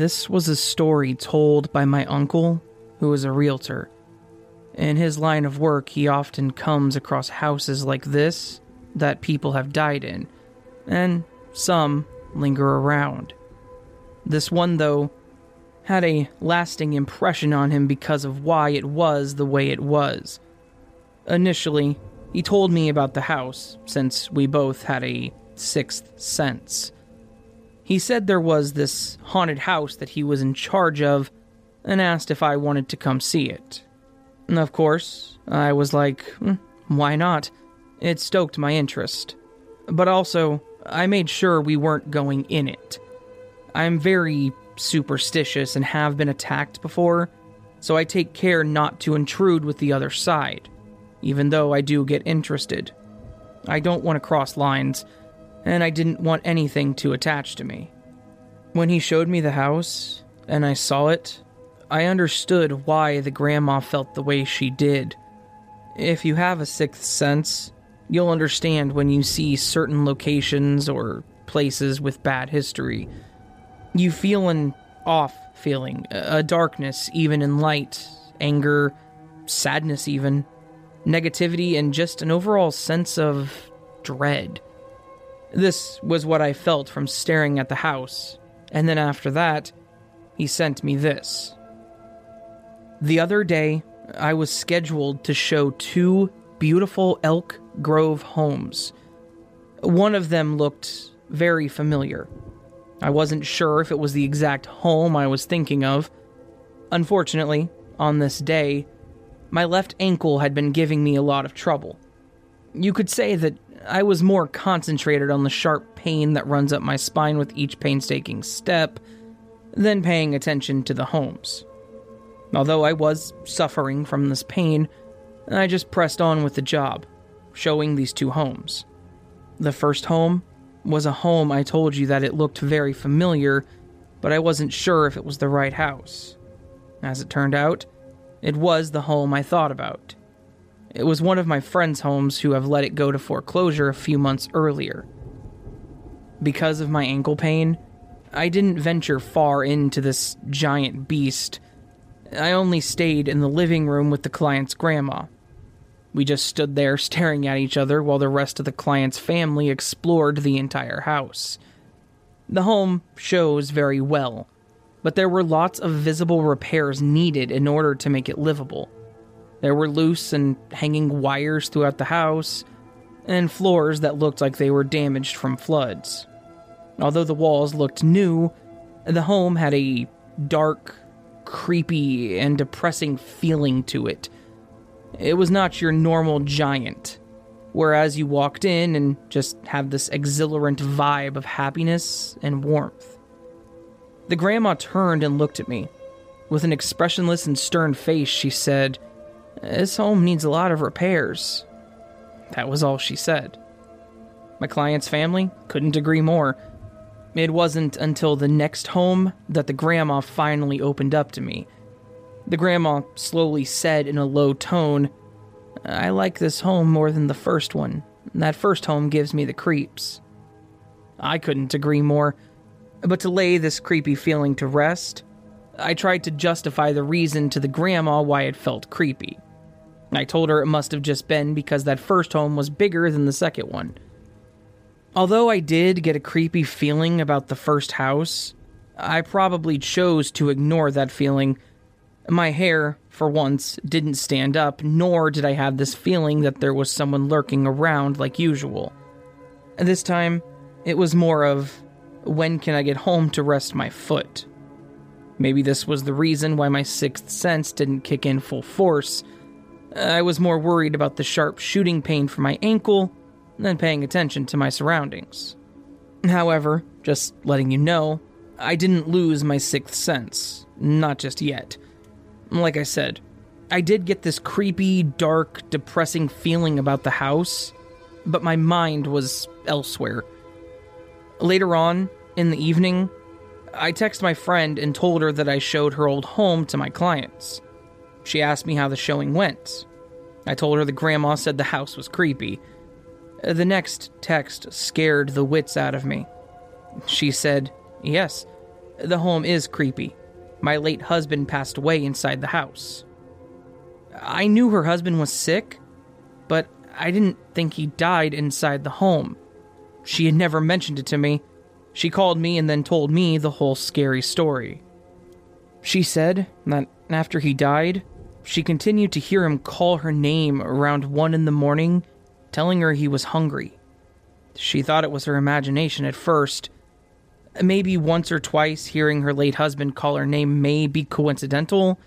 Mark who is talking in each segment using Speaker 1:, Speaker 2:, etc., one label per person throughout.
Speaker 1: this was a story told by my uncle, who is a realtor. In his line of work, he often comes across houses like this that people have died in, and some linger around. This one, though, had a lasting impression on him because of why it was the way it was. Initially, he told me about the house, since we both had a sixth sense. He said there was this haunted house that he was in charge of and asked if I wanted to come see it. And of course, I was like, "Hmm, why not? It stoked my interest. But also, I made sure we weren't going in it. I'm very superstitious and have been attacked before, so I take care not to intrude with the other side, even though I do get interested. I don't want to cross lines, and I didn't want anything to attach to me. When he showed me the house, and I saw it, I understood why the grandma felt the way she did. If you have a sixth sense, you'll understand when you see certain locations or places with bad history. You feel an off feeling, a darkness, even in light, anger, sadness, even, negativity, and just an overall sense of dread. This was what I felt from staring at the house, and then after that, he sent me this. The other day, I was scheduled to show two beautiful Elk Grove homes. One of them looked very familiar. I wasn't sure if it was the exact home I was thinking of. Unfortunately, on this day, my left ankle had been giving me a lot of trouble. You could say that I was more concentrated on the sharp pain that runs up my spine with each painstaking step than paying attention to the homes. Although I was suffering from this pain, I just pressed on with the job, showing these two homes. The first home was a home I told you that it looked very familiar, but I wasn't sure if it was the right house. As it turned out, it was the home I thought about. It was one of my friends' homes who have let it go to foreclosure a few months earlier. Because of my ankle pain, I didn't venture far into this giant beast. I only stayed in the living room with the client's grandma. We just stood there staring at each other while the rest of the client's family explored the entire house. The home shows very well, but there were lots of visible repairs needed in order to make it livable. There were loose and hanging wires throughout the house, and floors that looked like they were damaged from floods. Although the walls looked new, the home had a dark, creepy, and depressing feeling to it. It was not your normal giant, whereas you walked in and just had this exhilarant vibe of happiness and warmth. The grandma turned and looked at me. With an expressionless and stern face, she said, This home needs a lot of repairs. That was all she said. My client's family couldn't agree more. It wasn't until the next home that the grandma finally opened up to me. The grandma slowly said in a low tone, I like this home more than the first one. That first home gives me the creeps. I couldn't agree more. But to lay this creepy feeling to rest, I tried to justify the reason to the grandma why it felt creepy. I told her it must have just been because that first home was bigger than the second one. Although I did get a creepy feeling about the first house, I probably chose to ignore that feeling. My hair, for once, didn't stand up, nor did I have this feeling that there was someone lurking around like usual. This time, it was more of when can I get home to rest my foot? Maybe this was the reason why my sixth sense didn't kick in full force. I was more worried about the sharp shooting pain from my ankle than paying attention to my surroundings. However, just letting you know, I didn't lose my sixth sense. Not just yet. Like I said, I did get this creepy, dark, depressing feeling about the house, but my mind was elsewhere. Later on, in the evening, I texted my friend and told her that I showed her old home to my clients. She asked me how the showing went. I told her the grandma said the house was creepy. The next text scared the wits out of me. She said, Yes, The home is creepy. My late husband passed away inside the house. I knew her husband was sick, but I didn't think he died inside the home. She had never mentioned it to me. She called me and then told me the whole scary story. She said that after he died, she continued to hear him call her name around one in the morning, telling her he was hungry. She thought it was her imagination at first. Maybe once or twice hearing her late husband call her name may be coincidental,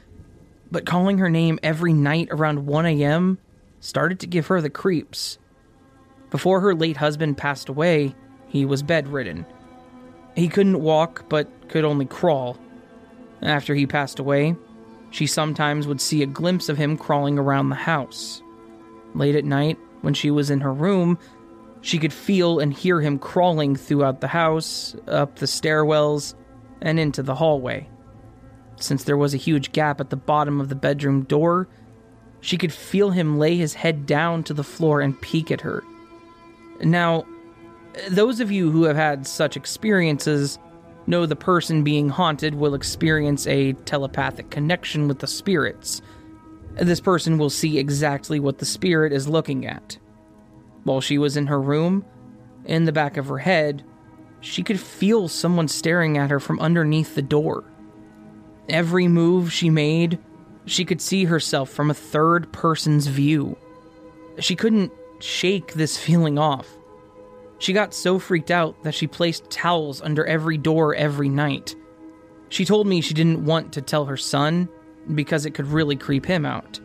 Speaker 1: but calling her name every night around 1 a.m. started to give her the creeps. Before her late husband passed away, he was bedridden. He couldn't walk, but could only crawl. After he passed away, she sometimes would see a glimpse of him crawling around the house. Late at night, when she was in her room, she could feel and hear him crawling throughout the house, up the stairwells, and into the hallway. Since there was a huge gap at the bottom of the bedroom door, she could feel him lay his head down to the floor and peek at her. Now, those of you who have had such experiences know the person being haunted will experience a telepathic connection with the spirits. This person will see exactly what the spirit is looking at. While she was in her room, in the back of her head, she could feel someone staring at her from underneath the door. Every move she made, she could see herself from a third person's view. She couldn't shake this feeling off. She got so freaked out that she placed towels under every door every night. She told me she didn't want to tell her son because it could really creep him out.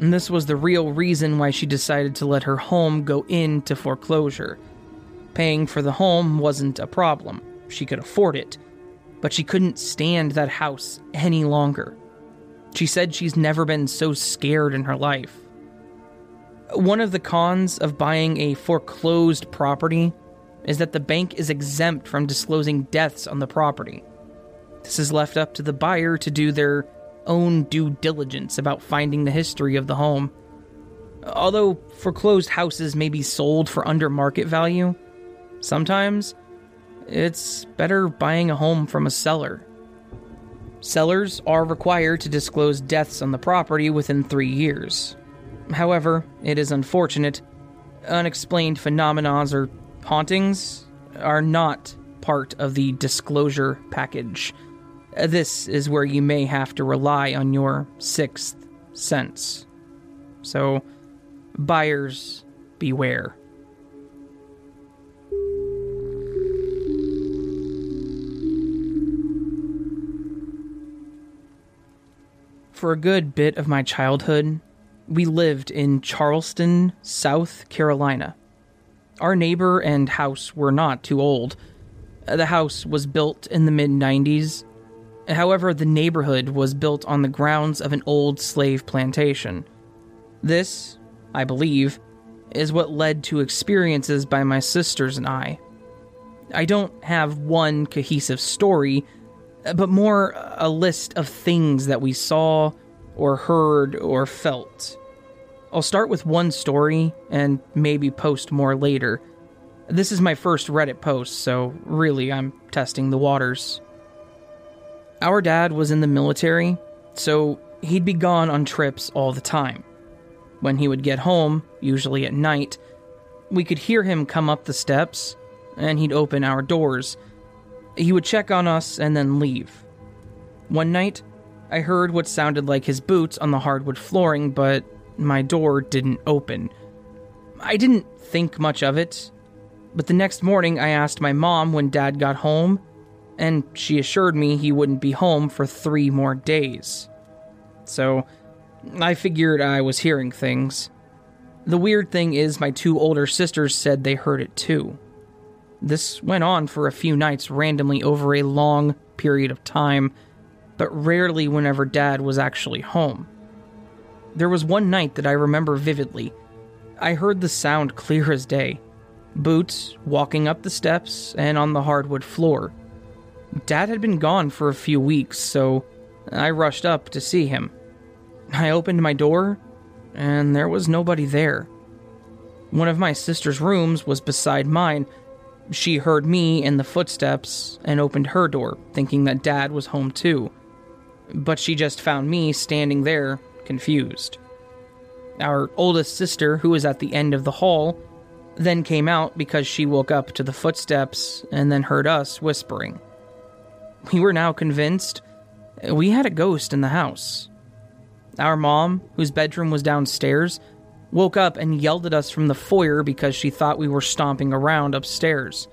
Speaker 1: And this was the real reason why she decided to let her home go into foreclosure. Paying for the home wasn't a problem, she could afford it, but she couldn't stand that house any longer. She said she's never been so scared in her life. One of the cons of buying a foreclosed property is that the bank is exempt from disclosing deaths on the property. This is left up to the buyer to do their own due diligence about finding the history of the home. Although foreclosed houses may be sold for under market value, sometimes it's better buying a home from a seller. Sellers are required to disclose deaths on the property within three years. However, it is unfortunate. Unexplained phenomena or hauntings are not part of the disclosure package. This is where you may have to rely on your sixth sense. So, buyers, beware. For a good bit of my childhood, we lived in Charleston, South Carolina. Our neighbor and house were not too old. The house was built in the mid 90s. However, the neighborhood was built on the grounds of an old slave plantation. This, I believe, is what led to experiences by my sisters and I. I don't have one cohesive story, but more a list of things that we saw or heard or felt. I'll start with one story and maybe post more later. This is my first Reddit post, so really I'm testing the waters. Our dad was in the military, so he'd be gone on trips all the time. When he would get home, usually at night, we could hear him come up the steps, and he'd open our doors. He would check on us and then leave. One night, I heard what sounded like his boots on the hardwood flooring, but my door didn't open. I didn't think much of it, but the next morning I asked my mom when dad got home, and she assured me he wouldn't be home for three more days. So, I figured I was hearing things. The weird thing is, my two older sisters said they heard it too. This went on for a few nights randomly over a long period of time, but rarely whenever dad was actually home. There was one night that I remember vividly. I heard the sound clear as day boots walking up the steps and on the hardwood floor. Dad had been gone for a few weeks, so I rushed up to see him. I opened my door, and there was nobody there. One of my sister's rooms was beside mine, She heard me and the footsteps and opened her door, thinking that Dad was home too. But she just found me standing there, confused. Our oldest sister, who was at the end of the hall, then came out because she woke up to the footsteps and then heard us whispering. We were now convinced we had a ghost in the house. Our mom, whose bedroom was downstairs, woke up and yelled at us from the foyer because she thought we were stomping around upstairs.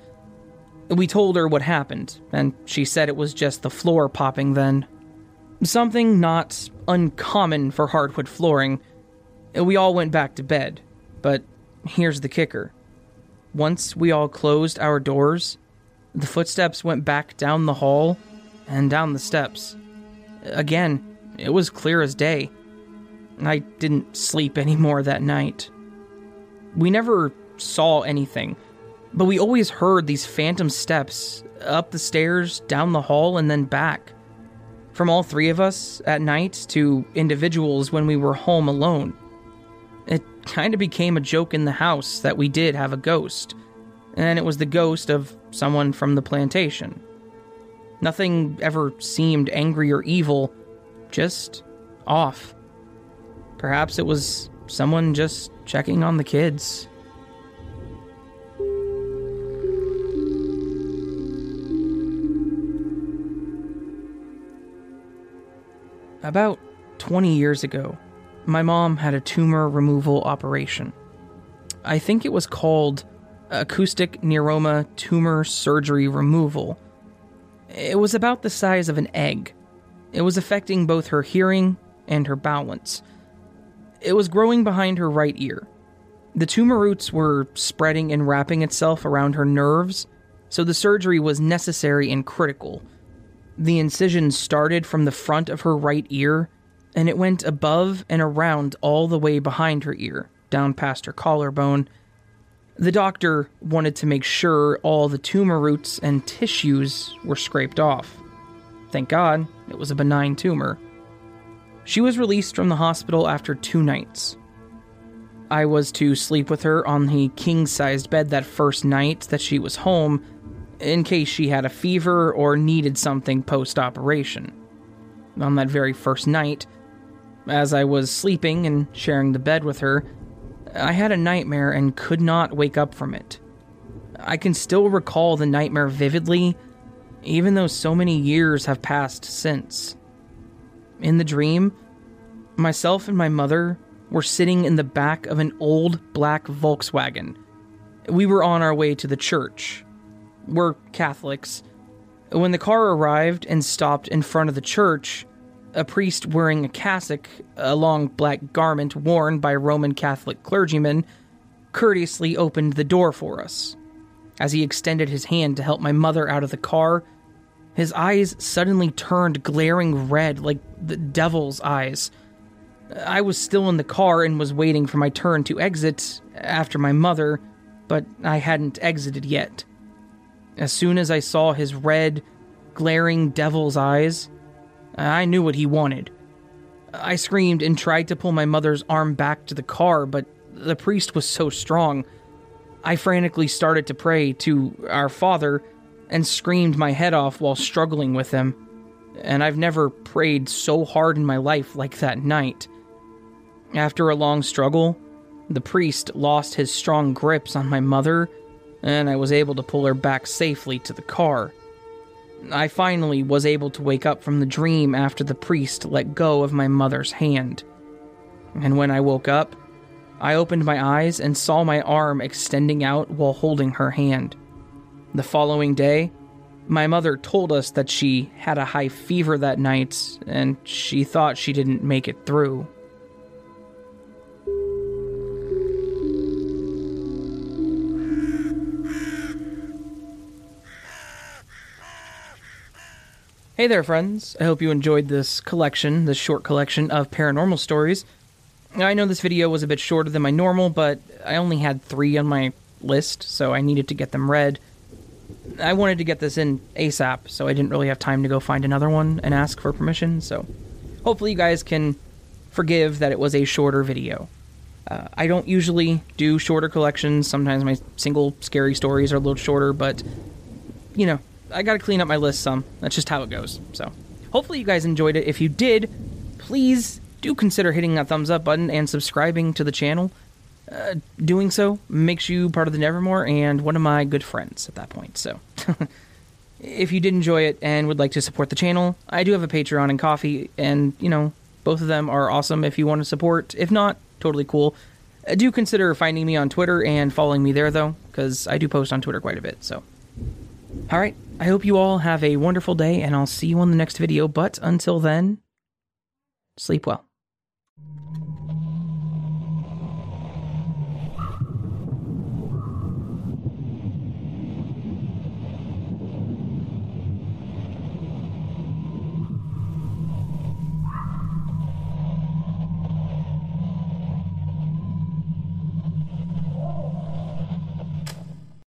Speaker 1: We told her what happened, and she said it was just the floor popping then. Something not uncommon for hardwood flooring. We all went back to bed, but here's the kicker. Once we all closed our doors, the footsteps went back down the hall and down the steps. Again, it was clear as day. I didn't sleep anymore that night. We never saw anything, but we always heard these phantom steps up the stairs, down the hall, and then back. From all three of us at night to individuals when we were home alone. It kind of became a joke in the house that we did have a ghost, and it was the ghost of someone from the plantation. Nothing ever seemed angry or evil, just off. Perhaps it was someone just checking on the kids. About 20 years ago, my mom had a tumor removal operation. I think it was called acoustic neuroma tumor surgery removal. It was about the size of an egg. It was affecting both her hearing and her balance. It was growing behind her right ear. The tumor roots were spreading and wrapping itself around her nerves, so the surgery was necessary and critical. The incision started from the front of her right ear, and it went above and around all the way behind her ear, down past her collarbone. The doctor wanted to make sure all the tumor roots and tissues were scraped off. Thank God, it was a benign tumor. She was released from the hospital after two nights. I was to sleep with her on the king sized bed that first night that she was home, in case she had a fever or needed something post operation. On that very first night, as I was sleeping and sharing the bed with her, I had a nightmare and could not wake up from it. I can still recall the nightmare vividly, even though so many years have passed since. In the dream, myself and my mother were sitting in the back of an old black Volkswagen. We were on our way to the church. We're Catholics. When the car arrived and stopped in front of the church, a priest wearing a cassock, a long black garment worn by Roman Catholic clergymen, courteously opened the door for us. As he extended his hand to help my mother out of the car, his eyes suddenly turned glaring red like the devil's eyes. I was still in the car and was waiting for my turn to exit after my mother, but I hadn't exited yet. As soon as I saw his red, glaring devil's eyes, I knew what he wanted. I screamed and tried to pull my mother's arm back to the car, but the priest was so strong. I frantically started to pray to our Father and screamed my head off while struggling with him. And I've never prayed so hard in my life like that night. After a long struggle, the priest lost his strong grips on my mother, and I was able to pull her back safely to the car. I finally was able to wake up from the dream after the priest let go of my mother's hand. And when I woke up, I opened my eyes and saw my arm extending out while holding her hand. The following day, my mother told us that she had a high fever that night and she thought she didn't make it through. Hey there, friends. I hope you enjoyed this collection, this short collection of paranormal stories. I know this video was a bit shorter than my normal, but I only had three on my list, so I needed to get them read. I wanted to get this in ASAP, so I didn't really have time to go find another one and ask for permission, so hopefully you guys can forgive that it was a shorter video. Uh, I don't usually do shorter collections. Sometimes my single scary stories are a little shorter, but you know, I got to clean up my list some. That's just how it goes. So, hopefully, you guys enjoyed it. If you did, please do consider hitting that thumbs up button and subscribing to the channel. Uh, doing so makes you part of the Nevermore and one of my good friends at that point. So, if you did enjoy it and would like to support the channel, I do have a Patreon and Ko-fi, and you know, both of them are awesome if you want to support. If not, totally cool. Uh, do consider finding me on Twitter and following me there, though, because I do post on Twitter quite a bit. So, all right. I hope you all have a wonderful day, and I'll see you on the next video. But until then, sleep well.